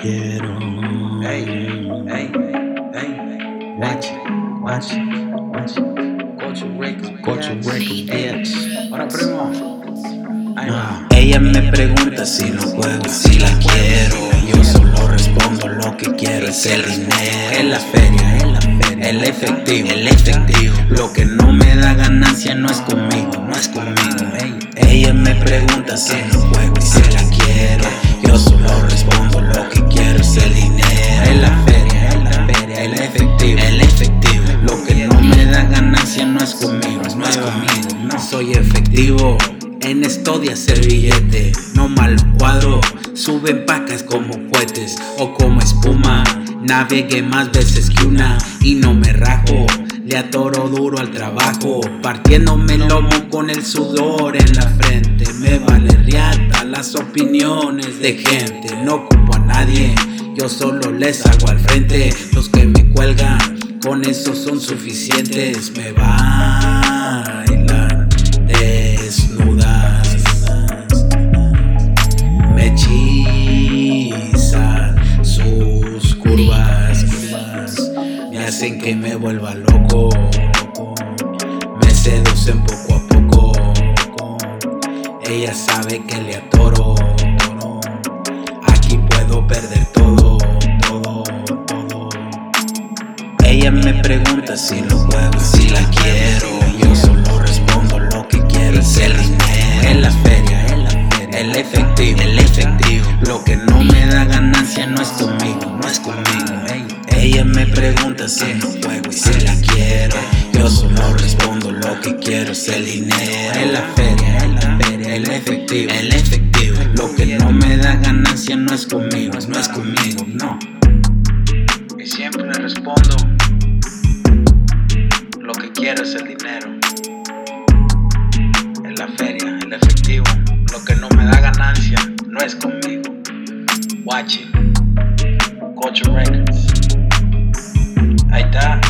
quiero. Ey, ey, ey, Watch, watch, watch. Coach Records, Records, bitch. Ahora primo. Va. Ella me pregunta si no juego, si la quiero. Yo solo respondo lo que quiero es el dinero. En la feria, en la feria, el efectivo, el efectivo. Lo que no me da ganancia no es conmigo, no es conmigo. Ella me pregunta si no juego y si la quiero. Solo respondo lo que quiero es el dinero. En la feria, en la feria, el efectivo, el efectivo. Lo que no me da ganancia no es conmigo, no es conmigo. No soy efectivo. En esto de hacer billete, no mal cuadro. Suben pacas como cohetes o como espuma. Navegué más veces que una y no me rajo. Le atoro duro al trabajo, partiéndome el lomo con el sudor en la frente. Me vale riata las opiniones de gente, no ocupo a nadie. Yo solo les hago al frente, los que me cuelgan, con eso son suficientes. Me bailan hacen que me vuelva loco, me seducen poco a poco. Ella sabe que le atoro, aquí puedo perder todo, todo, todo. Ella me pregunta si lo juego, si la quiero. Yo solo respondo lo que quiero es el dinero. La feria, el efectivo, el efectivo. Lo que no me da ganancia no es conmigo, Me pregunta si lo juego y si la quiero. Yo solo respondo lo que quiero es el dinero. En la feria, en la feria, el efectivo, el efectivo. Lo que no me da ganancia no es conmigo, no es conmigo, no. Y siempre le respondo. Lo que quiero es el dinero. En la feria, el efectivo. Lo que no me da ganancia no es conmigo. Watch it. die.